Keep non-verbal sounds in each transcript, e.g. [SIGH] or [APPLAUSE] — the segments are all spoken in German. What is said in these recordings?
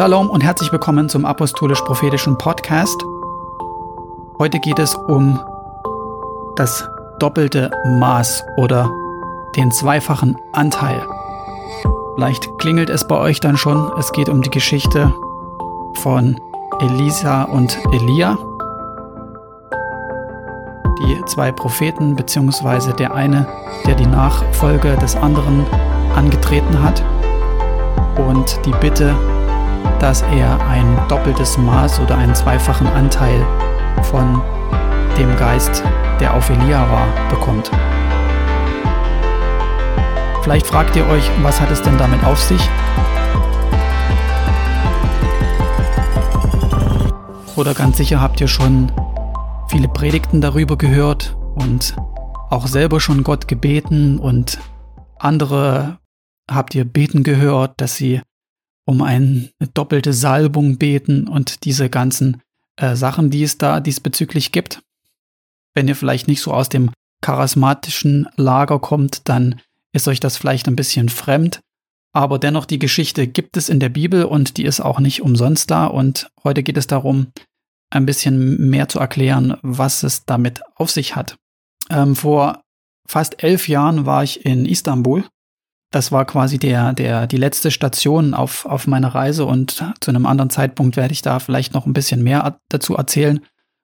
Shalom und herzlich willkommen zum Apostolisch-Prophetischen Podcast. Heute geht es um das doppelte Maß oder den zweifachen Anteil. Vielleicht klingelt es bei euch dann schon. Es geht um die Geschichte von Elisa und Elia. Die zwei Propheten, beziehungsweise der eine, der die Nachfolge des anderen angetreten hat. Und die Bitte, dass er ein doppeltes Maß oder einen zweifachen Anteil von dem Geist, der auf Elia war, bekommt. Vielleicht fragt ihr euch, was hat es denn damit auf sich? Oder ganz sicher habt ihr schon viele Predigten darüber gehört und auch selber schon Gott gebeten und andere habt ihr beten gehört, dass sie um eine doppelte Salbung beten und diese ganzen äh, Sachen, die es da diesbezüglich gibt. Wenn ihr vielleicht nicht so aus dem charismatischen Lager kommt, dann ist euch das vielleicht ein bisschen fremd. Aber dennoch, die Geschichte gibt es in der Bibel und die ist auch nicht umsonst da. Und heute geht es darum, ein bisschen mehr zu erklären, was es damit auf sich hat. Ähm, vor fast elf Jahren war ich in Istanbul das war quasi der, der, die letzte Station auf, auf meiner Reise und zu einem anderen Zeitpunkt werde ich da vielleicht noch ein bisschen mehr dazu erzählen,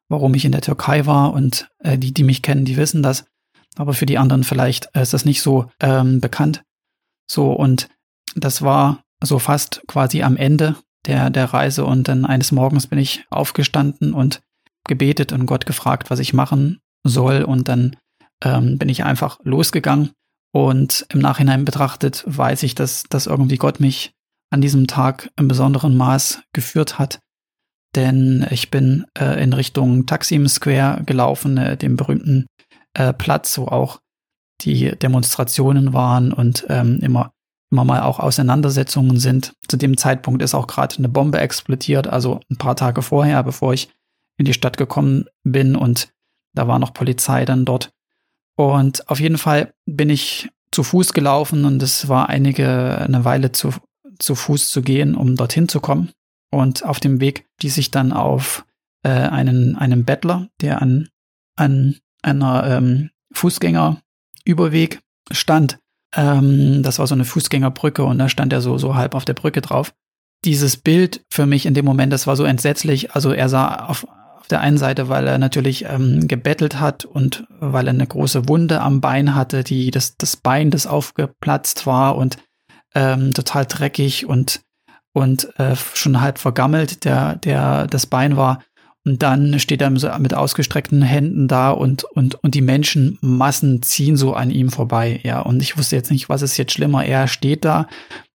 warum ich in der Türkei war und äh, die, die mich kennen, die wissen das. Aber für die anderen vielleicht äh, ist das nicht so ähm, bekannt. So, und das war so fast quasi am Ende der, der Reise und dann eines Morgens bin ich aufgestanden und gebetet und Gott gefragt, was ich machen soll und dann ähm, bin ich einfach losgegangen und im Nachhinein betrachtet weiß ich, dass, dass irgendwie Gott mich an diesem Tag im besonderen Maß geführt hat. Denn ich bin äh, in Richtung Taksim Square gelaufen, äh, dem berühmten äh, Platz, wo auch die Demonstrationen waren und ähm, immer, immer mal auch Auseinandersetzungen sind. Zu dem Zeitpunkt ist auch gerade eine Bombe explodiert, also ein paar Tage vorher, bevor ich in die Stadt gekommen bin und da war noch Polizei dann dort. Und auf jeden Fall bin ich zu Fuß gelaufen und es war einige, eine Weile zu, zu Fuß zu gehen, um dorthin zu kommen. Und auf dem Weg stieß ich dann auf äh, einen, einen Bettler, der an, an einer ähm, Fußgängerüberweg stand. Ähm, das war so eine Fußgängerbrücke und da stand er so, so halb auf der Brücke drauf. Dieses Bild für mich in dem Moment, das war so entsetzlich. Also er sah auf, auf der einen Seite, weil er natürlich ähm, gebettelt hat und weil er eine große Wunde am Bein hatte, die das, das Bein, das aufgeplatzt war und ähm, total dreckig und, und äh, schon halb vergammelt, der, der das Bein war. Und dann steht er mit ausgestreckten Händen da und, und, und die Menschenmassen ziehen so an ihm vorbei. Ja, und ich wusste jetzt nicht, was ist jetzt schlimmer. Er steht da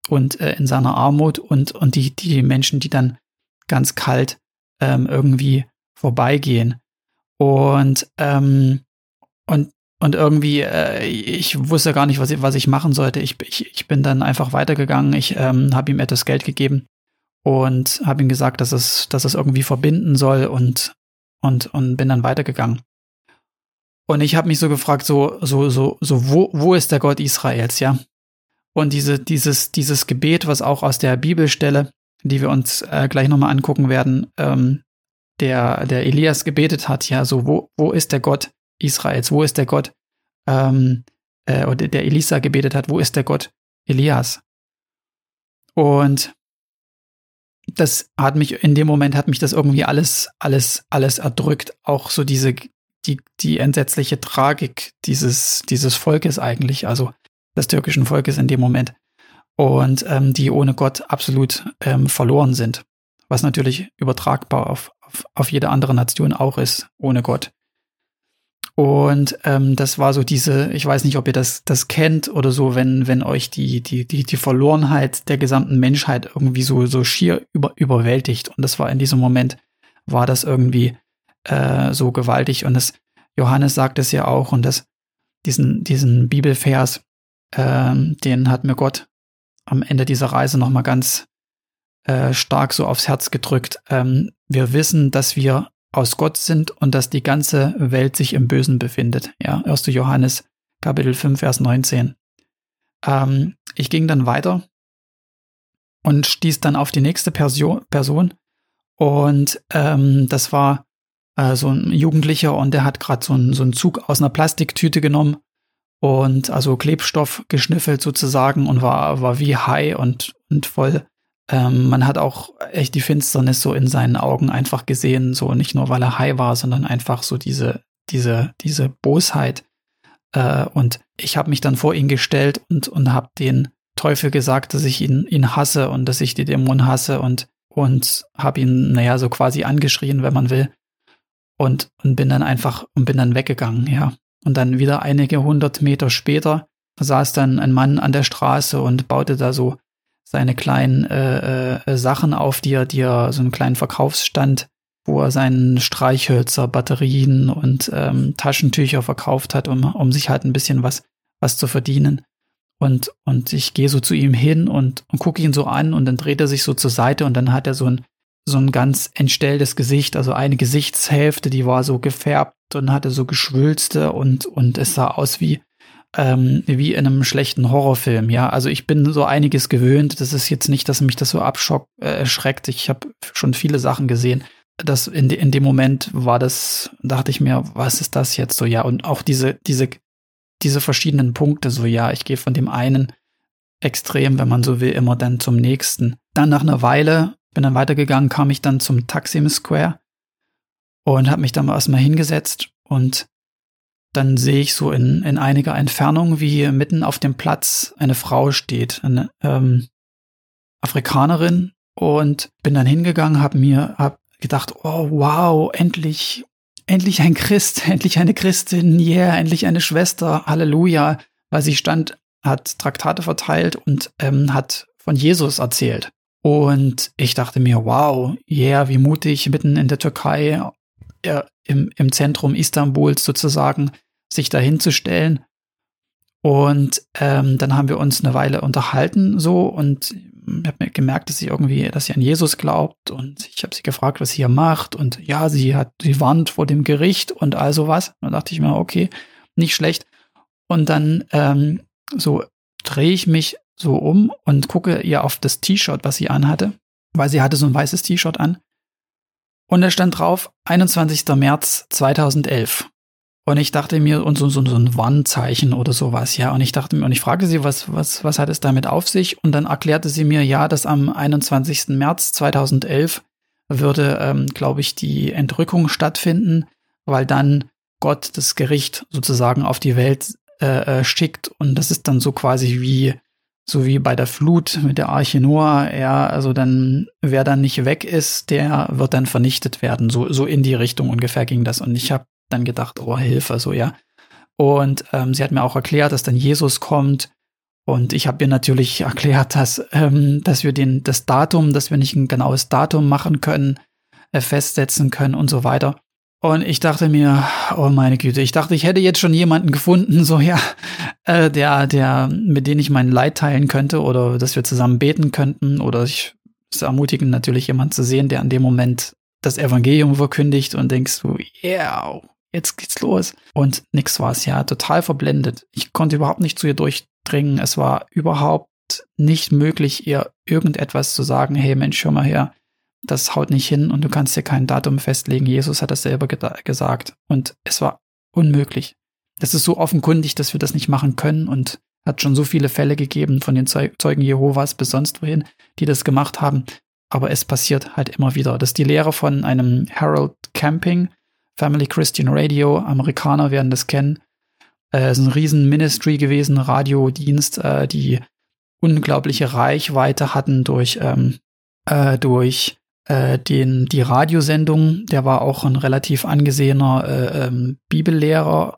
und äh, in seiner Armut und, und die, die Menschen, die dann ganz kalt ähm, irgendwie vorbeigehen. Und, ähm, und, und irgendwie, äh, ich wusste gar nicht, was ich, was ich machen sollte. Ich, ich, ich bin dann einfach weitergegangen. Ich ähm, habe ihm etwas Geld gegeben und habe ihm gesagt, dass es, dass es irgendwie verbinden soll und, und, und bin dann weitergegangen. Und ich habe mich so gefragt, so, so, so, so, wo, wo ist der Gott Israels, ja? Und diese, dieses, dieses Gebet, was auch aus der Bibelstelle, die wir uns äh, gleich nochmal angucken werden, ähm, der, der Elias gebetet hat, ja, so, wo, wo ist der Gott Israels? Wo ist der Gott, ähm, äh, oder der Elisa gebetet hat, wo ist der Gott Elias? Und das hat mich, in dem Moment hat mich das irgendwie alles, alles, alles erdrückt. Auch so diese, die, die entsetzliche Tragik dieses, dieses Volkes eigentlich, also des türkischen Volkes in dem Moment. Und ähm, die ohne Gott absolut ähm, verloren sind. Was natürlich übertragbar auf, auf, jede andere Nation auch ist, ohne Gott. Und ähm, das war so diese, ich weiß nicht, ob ihr das, das kennt oder so, wenn, wenn euch die, die, die, die Verlorenheit der gesamten Menschheit irgendwie so, so schier über, überwältigt. Und das war in diesem Moment, war das irgendwie äh, so gewaltig. Und das, Johannes sagt es ja auch, und das, diesen, diesen Bibelvers, ähm, den hat mir Gott am Ende dieser Reise nochmal ganz äh, stark so aufs Herz gedrückt. Ähm, wir wissen, dass wir aus Gott sind und dass die ganze Welt sich im Bösen befindet. Ja, 1. Johannes Kapitel 5, Vers 19. Ähm, ich ging dann weiter und stieß dann auf die nächste Person. Person. Und ähm, das war äh, so ein Jugendlicher und der hat gerade so, so einen Zug aus einer Plastiktüte genommen und also Klebstoff geschnüffelt sozusagen und war, war wie high und, und voll. Ähm, man hat auch echt die Finsternis so in seinen Augen einfach gesehen, so nicht nur weil er high war, sondern einfach so diese, diese, diese Bosheit. Äh, und ich habe mich dann vor ihn gestellt und, und habe den Teufel gesagt, dass ich ihn, ihn hasse und dass ich die Dämonen hasse und, und habe ihn, naja, so quasi angeschrien, wenn man will. Und, und bin dann einfach und bin dann weggegangen, ja. Und dann wieder einige hundert Meter später saß dann ein Mann an der Straße und baute da so seine kleinen äh, äh, Sachen auf, die er, die so einen kleinen Verkaufsstand, wo er seinen Streichhölzer, Batterien und ähm, Taschentücher verkauft hat, um, um sich halt ein bisschen was, was zu verdienen. Und, und ich gehe so zu ihm hin und, und gucke ihn so an und dann dreht er sich so zur Seite und dann hat er so ein, so ein ganz entstelltes Gesicht, also eine Gesichtshälfte, die war so gefärbt und hatte so Geschwülste und, und es sah aus wie, ähm, wie in einem schlechten Horrorfilm, ja. Also ich bin so einiges gewöhnt. Das ist jetzt nicht, dass mich das so abschockt, äh, erschreckt. Ich habe schon viele Sachen gesehen. Das in, de, in dem Moment war das, dachte ich mir, was ist das jetzt so, ja? Und auch diese, diese, diese verschiedenen Punkte, so ja, ich gehe von dem einen Extrem, wenn man so will, immer dann zum nächsten. Dann nach einer Weile, bin dann weitergegangen, kam ich dann zum Taksim Square und habe mich dann erstmal hingesetzt und dann sehe ich so in, in einiger Entfernung, wie mitten auf dem Platz eine Frau steht, eine ähm, Afrikanerin und bin dann hingegangen, habe mir hab gedacht, oh wow, endlich, endlich ein Christ, [LAUGHS] endlich eine Christin, yeah, endlich eine Schwester, Halleluja, weil sie stand, hat Traktate verteilt und ähm, hat von Jesus erzählt. Und ich dachte mir, wow, yeah, wie mutig, mitten in der Türkei im, im Zentrum Istanbuls sozusagen sich dahinzustellen. Und ähm, dann haben wir uns eine Weile unterhalten so und ich habe mir gemerkt, dass sie irgendwie, dass sie an Jesus glaubt und ich habe sie gefragt, was sie hier macht und ja, sie hat, sie warnt vor dem Gericht und all sowas. Da dachte ich mir, okay, nicht schlecht. Und dann ähm, so drehe ich mich so um und gucke ihr auf das T-Shirt, was sie anhatte, weil sie hatte so ein weißes T-Shirt an und da stand drauf 21. März 2011. Und ich dachte mir, und so, so, so ein Warnzeichen oder sowas, ja. Und ich dachte mir, und ich fragte sie, was, was, was hat es damit auf sich? Und dann erklärte sie mir, ja, dass am 21. März 2011 würde, ähm, glaube ich, die Entrückung stattfinden, weil dann Gott das Gericht sozusagen auf die Welt äh, äh schickt. Und das ist dann so quasi wie so wie bei der Flut mit der Arche Noah, ja, also dann, wer dann nicht weg ist, der wird dann vernichtet werden. So, so in die Richtung ungefähr ging das. Und ich habe dann gedacht, oh, Hilfe, so, ja. Und ähm, sie hat mir auch erklärt, dass dann Jesus kommt. Und ich habe ihr natürlich [LAUGHS] erklärt, dass, ähm, dass wir den, das Datum, dass wir nicht ein genaues Datum machen können, äh, festsetzen können und so weiter. Und ich dachte mir, oh meine Güte, ich dachte, ich hätte jetzt schon jemanden gefunden, so ja, äh, der, der, mit dem ich mein Leid teilen könnte oder dass wir zusammen beten könnten oder ich es ermutigen, natürlich jemanden zu sehen, der an dem Moment das Evangelium verkündigt und denkst du, yeah, jetzt geht's los. Und nix war's, ja, total verblendet. Ich konnte überhaupt nicht zu ihr durchdringen. Es war überhaupt nicht möglich, ihr irgendetwas zu sagen, hey Mensch, hör mal her, das haut nicht hin und du kannst dir kein Datum festlegen. Jesus hat das selber gesagt. Und es war unmöglich. Das ist so offenkundig, dass wir das nicht machen können und hat schon so viele Fälle gegeben von den Zeugen Jehovas bis sonst wohin, die das gemacht haben. Aber es passiert halt immer wieder. Das ist die Lehre von einem Harold Camping, Family Christian Radio. Amerikaner werden das kennen. Äh, es ist ein riesen Ministry gewesen, Radiodienst, äh, die unglaubliche Reichweite hatten durch, ähm, äh, durch äh, den, die Radiosendung, der war auch ein relativ angesehener äh, ähm, Bibellehrer.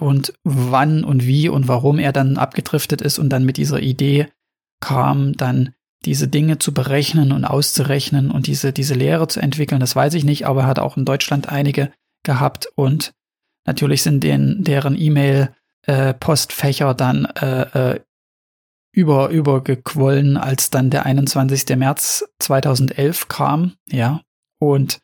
Und wann und wie und warum er dann abgedriftet ist und dann mit dieser Idee kam, dann diese Dinge zu berechnen und auszurechnen und diese, diese Lehre zu entwickeln, das weiß ich nicht, aber er hat auch in Deutschland einige gehabt. Und natürlich sind den, deren E-Mail-Postfächer äh, dann äh, äh, über, übergequollen, als dann der 21. März 2011 kam, ja. Und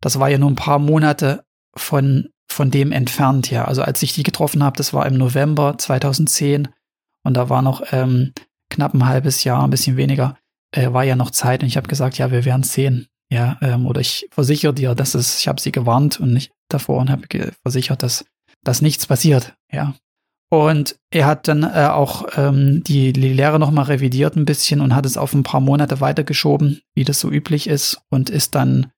das war ja nur ein paar Monate von, von dem entfernt, ja. Also als ich die getroffen habe, das war im November 2010 und da war noch ähm, knapp ein halbes Jahr, ein bisschen weniger äh, war ja noch Zeit und ich habe gesagt, ja, wir werden sehen. Ja, ähm, oder ich versichere dir, dass es, ich habe sie gewarnt und nicht davor und habe versichert, dass, dass nichts passiert. Ja. Und er hat dann äh, auch ähm, die, die Lehre nochmal revidiert ein bisschen und hat es auf ein paar Monate weitergeschoben, wie das so üblich ist, und ist dann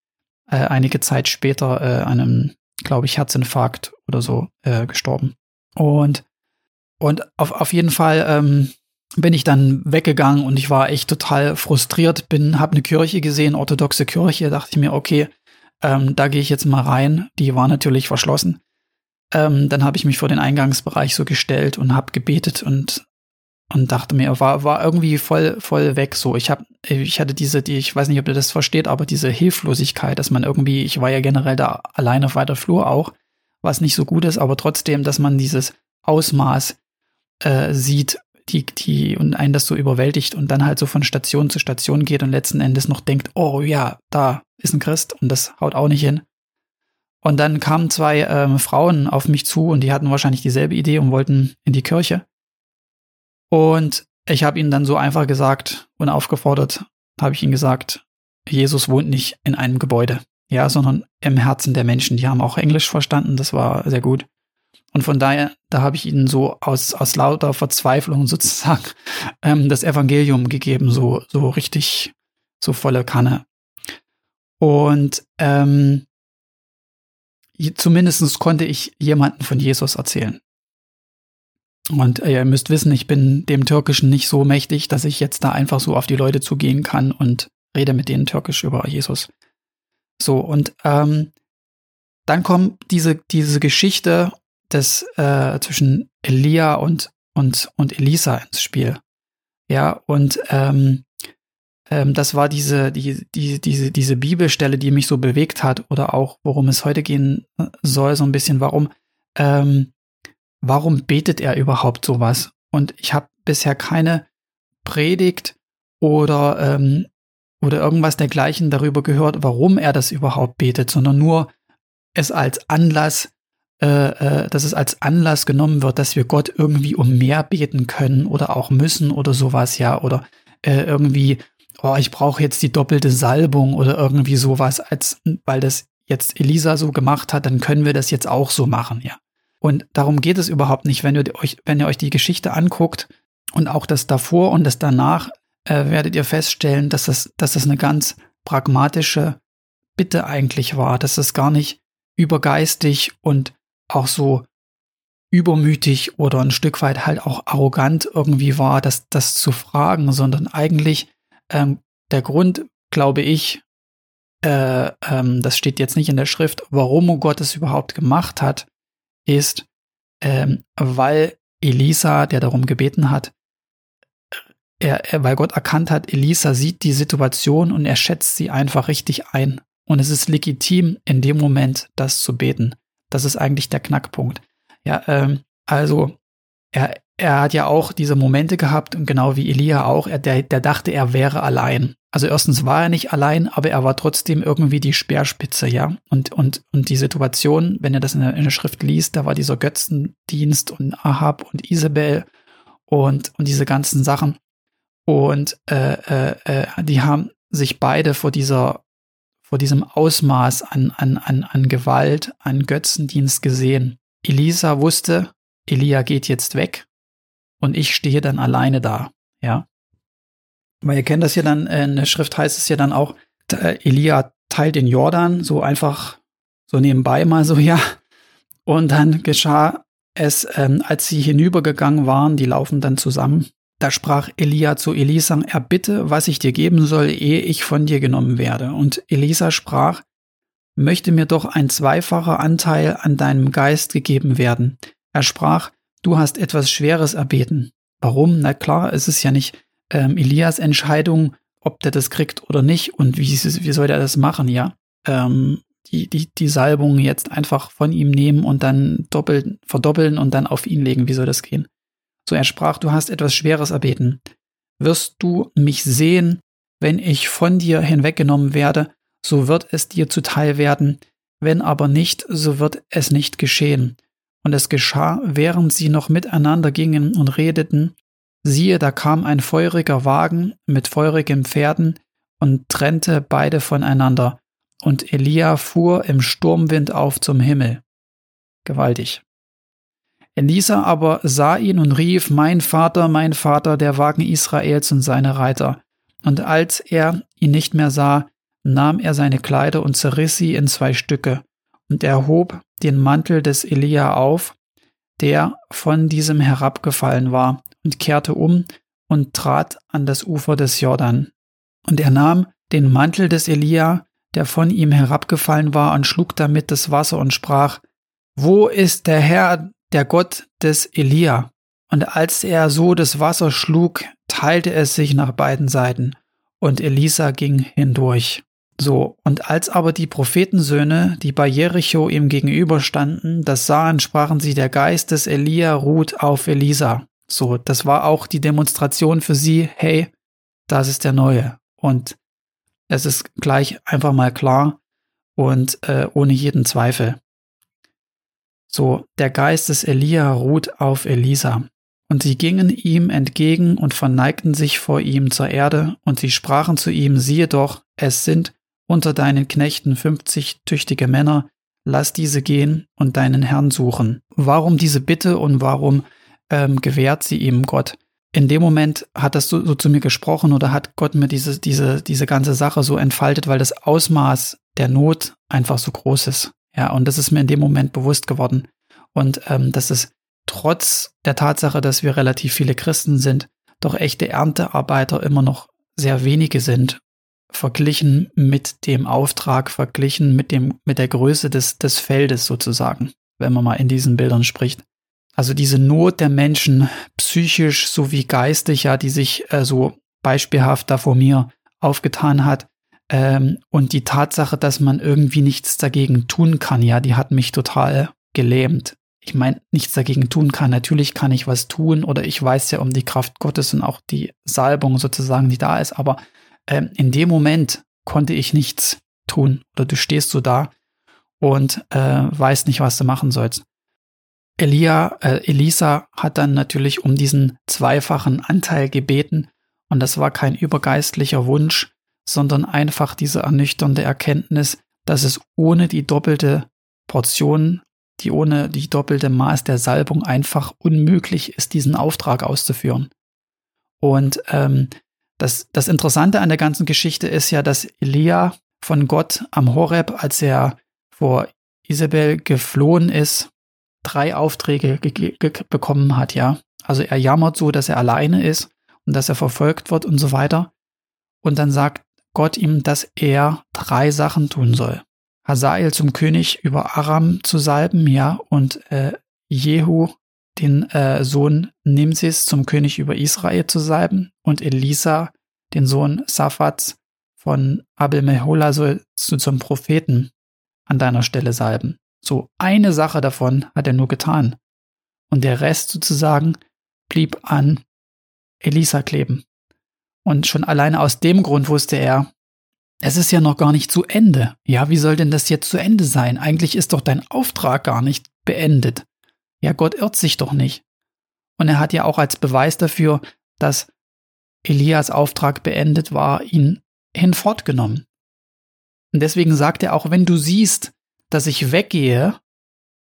äh, einige Zeit später äh, einem, glaube ich, Herzinfarkt oder so äh, gestorben. Und, und auf, auf jeden Fall ähm, bin ich dann weggegangen und ich war echt total frustriert, bin, habe eine Kirche gesehen, orthodoxe Kirche, dachte ich mir, okay, ähm, da gehe ich jetzt mal rein. Die war natürlich verschlossen. Ähm, dann habe ich mich vor den Eingangsbereich so gestellt und habe gebetet und und dachte mir, war war irgendwie voll voll weg so. Ich habe ich hatte diese die ich weiß nicht, ob ihr das versteht, aber diese Hilflosigkeit, dass man irgendwie, ich war ja generell da alleine auf weiter Flur auch, was nicht so gut ist, aber trotzdem, dass man dieses Ausmaß äh, sieht, die, die und einen das so überwältigt und dann halt so von Station zu Station geht und letzten Endes noch denkt, oh ja, da ist ein Christ und das haut auch nicht hin. Und dann kamen zwei ähm, Frauen auf mich zu und die hatten wahrscheinlich dieselbe Idee und wollten in die Kirche. Und ich habe ihnen dann so einfach gesagt und aufgefordert, habe ich ihnen gesagt, Jesus wohnt nicht in einem Gebäude, ja, sondern im Herzen der Menschen. Die haben auch Englisch verstanden, das war sehr gut. Und von daher, da habe ich ihnen so aus, aus lauter Verzweiflung [LAUGHS] sozusagen ähm, das Evangelium gegeben, so, so richtig, so volle Kanne. Und ähm, zumindest konnte ich jemanden von Jesus erzählen. Und äh, ihr müsst wissen, ich bin dem Türkischen nicht so mächtig, dass ich jetzt da einfach so auf die Leute zugehen kann und rede mit denen türkisch über Jesus. So, und ähm, dann kommt diese, diese Geschichte des äh, zwischen Elia und, und, und Elisa ins Spiel. Ja, und ähm, ähm, das war diese, die, die, diese, diese Bibelstelle, die mich so bewegt hat, oder auch, worum es heute gehen äh, soll, so ein bisschen, warum, ähm, warum betet er überhaupt sowas? Und ich habe bisher keine Predigt oder, ähm, oder irgendwas dergleichen darüber gehört, warum er das überhaupt betet, sondern nur es als Anlass äh, äh, dass es als Anlass genommen wird, dass wir Gott irgendwie um mehr beten können oder auch müssen oder sowas, ja, oder äh, irgendwie, oh, ich brauche jetzt die doppelte Salbung oder irgendwie sowas, als weil das jetzt Elisa so gemacht hat, dann können wir das jetzt auch so machen, ja. Und darum geht es überhaupt nicht, wenn ihr euch, wenn ihr euch die Geschichte anguckt und auch das davor und das danach, äh, werdet ihr feststellen, dass das, dass das eine ganz pragmatische Bitte eigentlich war, dass es gar nicht übergeistig und auch so übermütig oder ein Stück weit halt auch arrogant irgendwie war, das, das zu fragen, sondern eigentlich ähm, der Grund, glaube ich, äh, ähm, das steht jetzt nicht in der Schrift, warum Gott es überhaupt gemacht hat, ist, ähm, weil Elisa, der darum gebeten hat, er, er, weil Gott erkannt hat, Elisa sieht die Situation und er schätzt sie einfach richtig ein. Und es ist legitim, in dem Moment das zu beten. Das ist eigentlich der Knackpunkt. Ja, ähm, also er, er hat ja auch diese Momente gehabt und genau wie Elia auch, er, der, der dachte, er wäre allein. Also erstens war er nicht allein, aber er war trotzdem irgendwie die Speerspitze, ja. Und, und, und die Situation, wenn er das in der, in der Schrift liest, da war dieser Götzendienst und Ahab und Isabel und, und diese ganzen Sachen. Und äh, äh, äh, die haben sich beide vor dieser vor diesem Ausmaß an, an, an, an Gewalt, an Götzendienst gesehen. Elisa wusste, Elia geht jetzt weg und ich stehe dann alleine da, ja. Weil ihr kennt das ja dann, in der Schrift heißt es ja dann auch, Elia teilt den Jordan, so einfach, so nebenbei mal so, [LAUGHS] ja. Und dann geschah es, ähm, als sie hinübergegangen waren, die laufen dann zusammen, da sprach Elia zu Elisa, erbitte, was ich dir geben soll, ehe ich von dir genommen werde. Und Elisa sprach, möchte mir doch ein zweifacher Anteil an deinem Geist gegeben werden. Er sprach, du hast etwas Schweres erbeten. Warum? Na klar, es ist ja nicht ähm, Elias Entscheidung, ob der das kriegt oder nicht und wie, wie soll der das machen, ja? Ähm, die, die, die Salbung jetzt einfach von ihm nehmen und dann doppelt, verdoppeln und dann auf ihn legen. Wie soll das gehen? So er sprach, du hast etwas Schweres erbeten. Wirst du mich sehen, wenn ich von dir hinweggenommen werde, so wird es dir zuteil werden, wenn aber nicht, so wird es nicht geschehen. Und es geschah, während sie noch miteinander gingen und redeten, siehe, da kam ein feuriger Wagen mit feurigen Pferden und trennte beide voneinander, und Elia fuhr im Sturmwind auf zum Himmel. Gewaltig. Elisa aber sah ihn und rief, Mein Vater, mein Vater, der Wagen Israels und seine Reiter. Und als er ihn nicht mehr sah, nahm er seine Kleider und zerriss sie in zwei Stücke, und er hob den Mantel des Elia auf, der von diesem herabgefallen war, und kehrte um und trat an das Ufer des Jordan. Und er nahm den Mantel des Elia, der von ihm herabgefallen war, und schlug damit das Wasser und sprach, Wo ist der Herr, der Gott des Elia? Und als er so das Wasser schlug, teilte es sich nach beiden Seiten, und Elisa ging hindurch. So, und als aber die Prophetensöhne, die bei Jericho ihm gegenüberstanden, das sahen, sprachen sie, der Geist des Elia ruht auf Elisa. So, das war auch die Demonstration für sie, hey, das ist der Neue. Und es ist gleich einfach mal klar und äh, ohne jeden Zweifel. So, der Geist des Elia ruht auf Elisa. Und sie gingen ihm entgegen und verneigten sich vor ihm zur Erde, und sie sprachen zu ihm, siehe doch, es sind unter deinen Knechten fünfzig tüchtige Männer, lass diese gehen und deinen Herrn suchen. Warum diese Bitte und warum ähm, gewährt sie ihm Gott? In dem Moment hat das so, so zu mir gesprochen oder hat Gott mir diese, diese, diese ganze Sache so entfaltet, weil das Ausmaß der Not einfach so groß ist. Ja, und das ist mir in dem Moment bewusst geworden. Und ähm, dass es trotz der Tatsache, dass wir relativ viele Christen sind, doch echte Erntearbeiter immer noch sehr wenige sind verglichen mit dem Auftrag, verglichen mit dem, mit der Größe des, des Feldes sozusagen, wenn man mal in diesen Bildern spricht. Also diese Not der Menschen, psychisch sowie geistig, ja, die sich äh, so beispielhaft da vor mir aufgetan hat, ähm, und die Tatsache, dass man irgendwie nichts dagegen tun kann, ja, die hat mich total gelähmt. Ich meine, nichts dagegen tun kann. Natürlich kann ich was tun oder ich weiß ja um die Kraft Gottes und auch die Salbung sozusagen, die da ist, aber ähm, in dem Moment konnte ich nichts tun. Oder du stehst so da und äh, weißt nicht, was du machen sollst. Elia, äh, Elisa hat dann natürlich um diesen zweifachen Anteil gebeten und das war kein übergeistlicher Wunsch, sondern einfach diese ernüchternde Erkenntnis, dass es ohne die doppelte Portion, die ohne die doppelte Maß der Salbung einfach unmöglich ist, diesen Auftrag auszuführen. Und ähm, das, das Interessante an der ganzen Geschichte ist ja, dass Elia von Gott am Horeb, als er vor Isabel geflohen ist, drei Aufträge bekommen hat, ja. Also er jammert so, dass er alleine ist und dass er verfolgt wird und so weiter. Und dann sagt Gott ihm, dass er drei Sachen tun soll. Hazael zum König über Aram zu salben, ja, und äh, Jehu den äh, Sohn Nimsis zum König über Israel zu salben und Elisa, den Sohn Safats von Abel Mehola, soll zu zum Propheten an deiner Stelle salben. So eine Sache davon hat er nur getan. Und der Rest sozusagen blieb an Elisa kleben. Und schon alleine aus dem Grund wusste er, es ist ja noch gar nicht zu Ende. Ja, wie soll denn das jetzt zu Ende sein? Eigentlich ist doch dein Auftrag gar nicht beendet. Ja, Gott irrt sich doch nicht. Und er hat ja auch als Beweis dafür, dass Elias Auftrag beendet war, ihn hinfortgenommen. Und deswegen sagt er auch, wenn du siehst, dass ich weggehe,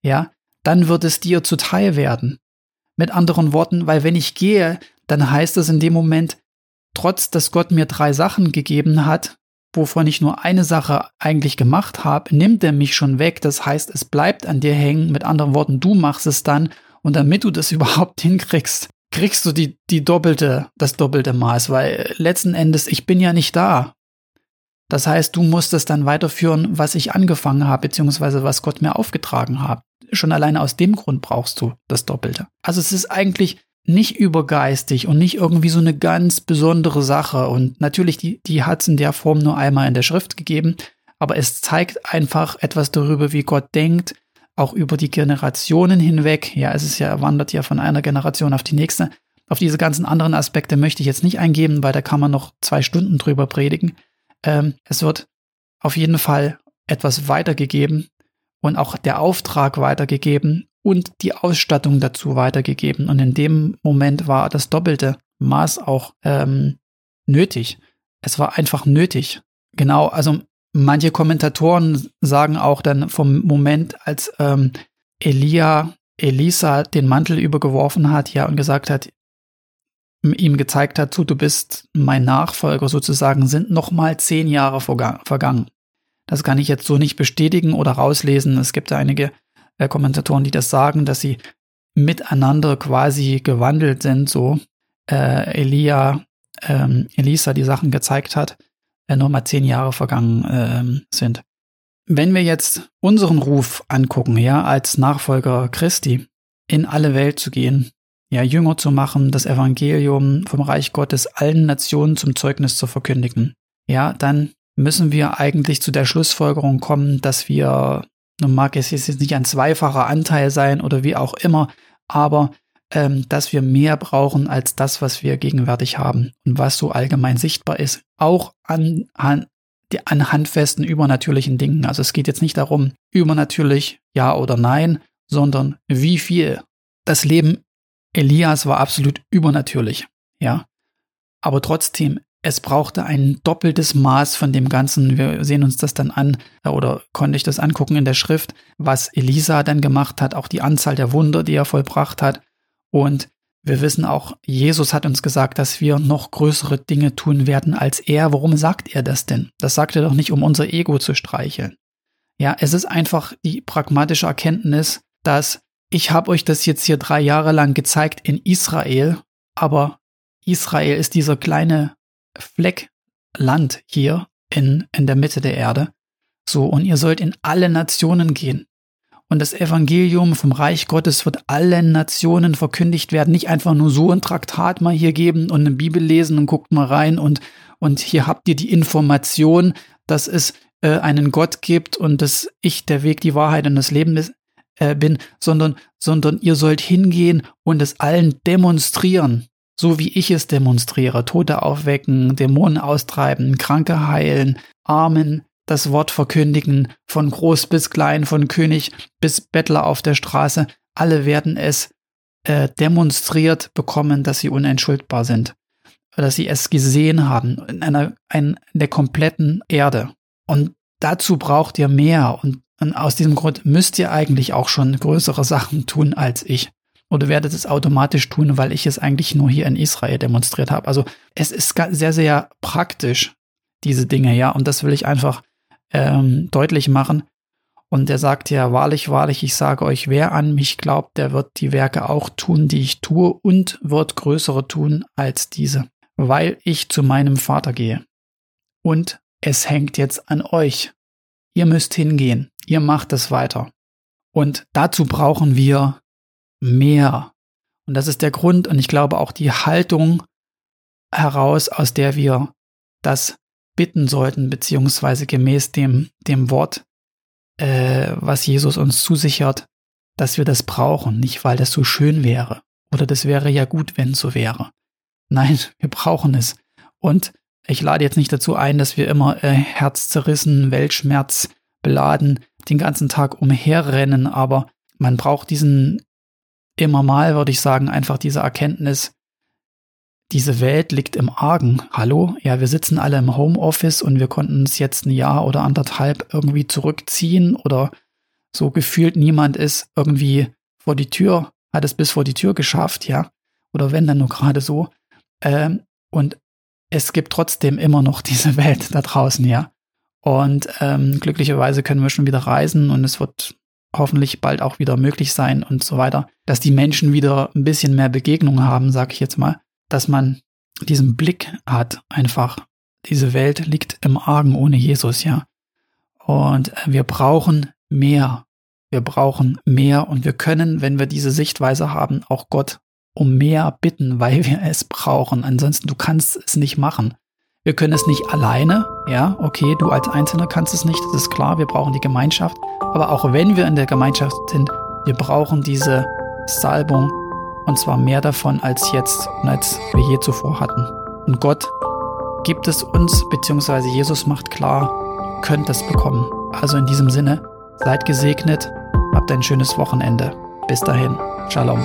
ja, dann wird es dir zuteil werden. Mit anderen Worten, weil wenn ich gehe, dann heißt es in dem Moment, trotz dass Gott mir drei Sachen gegeben hat, wovon ich nur eine Sache eigentlich gemacht habe, nimmt er mich schon weg. Das heißt, es bleibt an dir hängen. Mit anderen Worten, du machst es dann. Und damit du das [LAUGHS] überhaupt hinkriegst, kriegst du die, die doppelte, das doppelte Maß, weil letzten Endes, ich bin ja nicht da. Das heißt, du musst es dann weiterführen, was ich angefangen habe, beziehungsweise was Gott mir aufgetragen hat. Schon alleine aus dem Grund brauchst du das Doppelte. Also es ist eigentlich nicht übergeistig und nicht irgendwie so eine ganz besondere Sache. Und natürlich, die, die hat es in der Form nur einmal in der Schrift gegeben, aber es zeigt einfach etwas darüber, wie Gott denkt, auch über die Generationen hinweg. Ja, es ist ja, wandert ja von einer Generation auf die nächste. Auf diese ganzen anderen Aspekte möchte ich jetzt nicht eingehen, weil da kann man noch zwei Stunden drüber predigen. Ähm, es wird auf jeden Fall etwas weitergegeben und auch der Auftrag weitergegeben und die Ausstattung dazu weitergegeben. Und in dem Moment war das doppelte Maß auch ähm, nötig. Es war einfach nötig. Genau, also manche Kommentatoren sagen auch dann vom Moment, als ähm, Elia Elisa den Mantel übergeworfen hat, ja, und gesagt hat, ihm gezeigt hat, du bist mein Nachfolger sozusagen, sind nochmal zehn Jahre vergangen. Das kann ich jetzt so nicht bestätigen oder rauslesen. Es gibt einige äh, Kommentatoren, die das sagen, dass sie miteinander quasi gewandelt sind, so äh, Elia, ähm, Elisa die Sachen gezeigt hat, äh, nochmal zehn Jahre vergangen äh, sind. Wenn wir jetzt unseren Ruf angucken, ja, als Nachfolger Christi, in alle Welt zu gehen, ja, Jünger zu machen, das Evangelium vom Reich Gottes allen Nationen zum Zeugnis zu verkündigen, ja, dann müssen wir eigentlich zu der Schlussfolgerung kommen, dass wir, nun mag es jetzt nicht ein zweifacher Anteil sein oder wie auch immer, aber ähm, dass wir mehr brauchen als das, was wir gegenwärtig haben und was so allgemein sichtbar ist, auch an, an, an handfesten übernatürlichen Dingen. Also es geht jetzt nicht darum, übernatürlich ja oder nein, sondern wie viel. Das Leben Elias war absolut übernatürlich, ja. Aber trotzdem, es brauchte ein doppeltes Maß von dem Ganzen. Wir sehen uns das dann an, äh, oder konnte ich das angucken in der Schrift, was Elisa dann gemacht hat, auch die Anzahl der Wunder, die er vollbracht hat. Und wir wissen auch, Jesus hat uns gesagt, dass wir noch größere Dinge tun werden als er. Warum sagt er das denn? Das sagt er doch nicht, um unser Ego zu streicheln. Ja, es ist einfach die pragmatische Erkenntnis, dass ich habe euch das jetzt hier drei Jahre lang gezeigt in Israel, aber Israel ist dieser kleine Fleck Land hier in, in der Mitte der Erde. So, und ihr sollt in alle Nationen gehen. Und das Evangelium vom Reich Gottes wird allen Nationen verkündigt werden. Nicht einfach nur so ein Traktat mal hier geben und eine Bibel lesen und guckt mal rein und, und hier habt ihr die Information, dass es äh, einen Gott gibt und dass ich der Weg, die Wahrheit und das Leben ist äh, bin, sondern, sondern ihr sollt hingehen und es allen demonstrieren, so wie ich es demonstriere. Tote aufwecken, Dämonen austreiben, Kranke heilen, Armen das Wort verkündigen, von groß bis klein, von König bis Bettler auf der Straße. Alle werden es äh, demonstriert bekommen, dass sie unentschuldbar sind. Dass sie es gesehen haben in einer in der kompletten Erde. Und dazu braucht ihr mehr. Und und aus diesem Grund müsst ihr eigentlich auch schon größere Sachen tun als ich. Oder werdet es automatisch tun, weil ich es eigentlich nur hier in Israel demonstriert habe. Also es ist sehr, sehr praktisch, diese Dinge, ja. Und das will ich einfach ähm, deutlich machen. Und er sagt ja, wahrlich, wahrlich, ich sage euch, wer an mich glaubt, der wird die Werke auch tun, die ich tue, und wird größere tun als diese, weil ich zu meinem Vater gehe. Und es hängt jetzt an euch. Ihr müsst hingehen. Ihr macht es weiter. Und dazu brauchen wir mehr. Und das ist der Grund und ich glaube auch die Haltung heraus, aus der wir das bitten sollten, beziehungsweise gemäß dem, dem Wort, äh, was Jesus uns zusichert, dass wir das brauchen, nicht weil das so schön wäre oder das wäre ja gut, wenn es so wäre. Nein, [LAUGHS] wir brauchen es. Und ich lade jetzt nicht dazu ein, dass wir immer äh, herzzerrissen, Weltschmerz beladen den ganzen Tag umherrennen, aber man braucht diesen immer mal, würde ich sagen, einfach diese Erkenntnis, diese Welt liegt im Argen. Hallo? Ja, wir sitzen alle im Homeoffice und wir konnten uns jetzt ein Jahr oder anderthalb irgendwie zurückziehen oder so gefühlt niemand ist irgendwie vor die Tür, hat es bis vor die Tür geschafft, ja. Oder wenn dann nur gerade so. Ähm, und es gibt trotzdem immer noch diese Welt da draußen, ja. Und ähm, glücklicherweise können wir schon wieder reisen und es wird hoffentlich bald auch wieder möglich sein und so weiter, dass die Menschen wieder ein bisschen mehr Begegnung haben, sag ich jetzt mal, dass man diesen Blick hat, einfach. Diese Welt liegt im Argen ohne Jesus, ja. Und wir brauchen mehr. Wir brauchen mehr und wir können, wenn wir diese Sichtweise haben, auch Gott um mehr bitten, weil wir es brauchen. Ansonsten, du kannst es nicht machen. Wir können es nicht alleine. Ja, okay, du als Einzelner kannst es nicht, das ist klar. Wir brauchen die Gemeinschaft. Aber auch wenn wir in der Gemeinschaft sind, wir brauchen diese Salbung und zwar mehr davon als jetzt und als wir je zuvor hatten. Und Gott gibt es uns, beziehungsweise Jesus macht klar, ihr könnt es bekommen. Also in diesem Sinne, seid gesegnet, habt ein schönes Wochenende. Bis dahin, Shalom.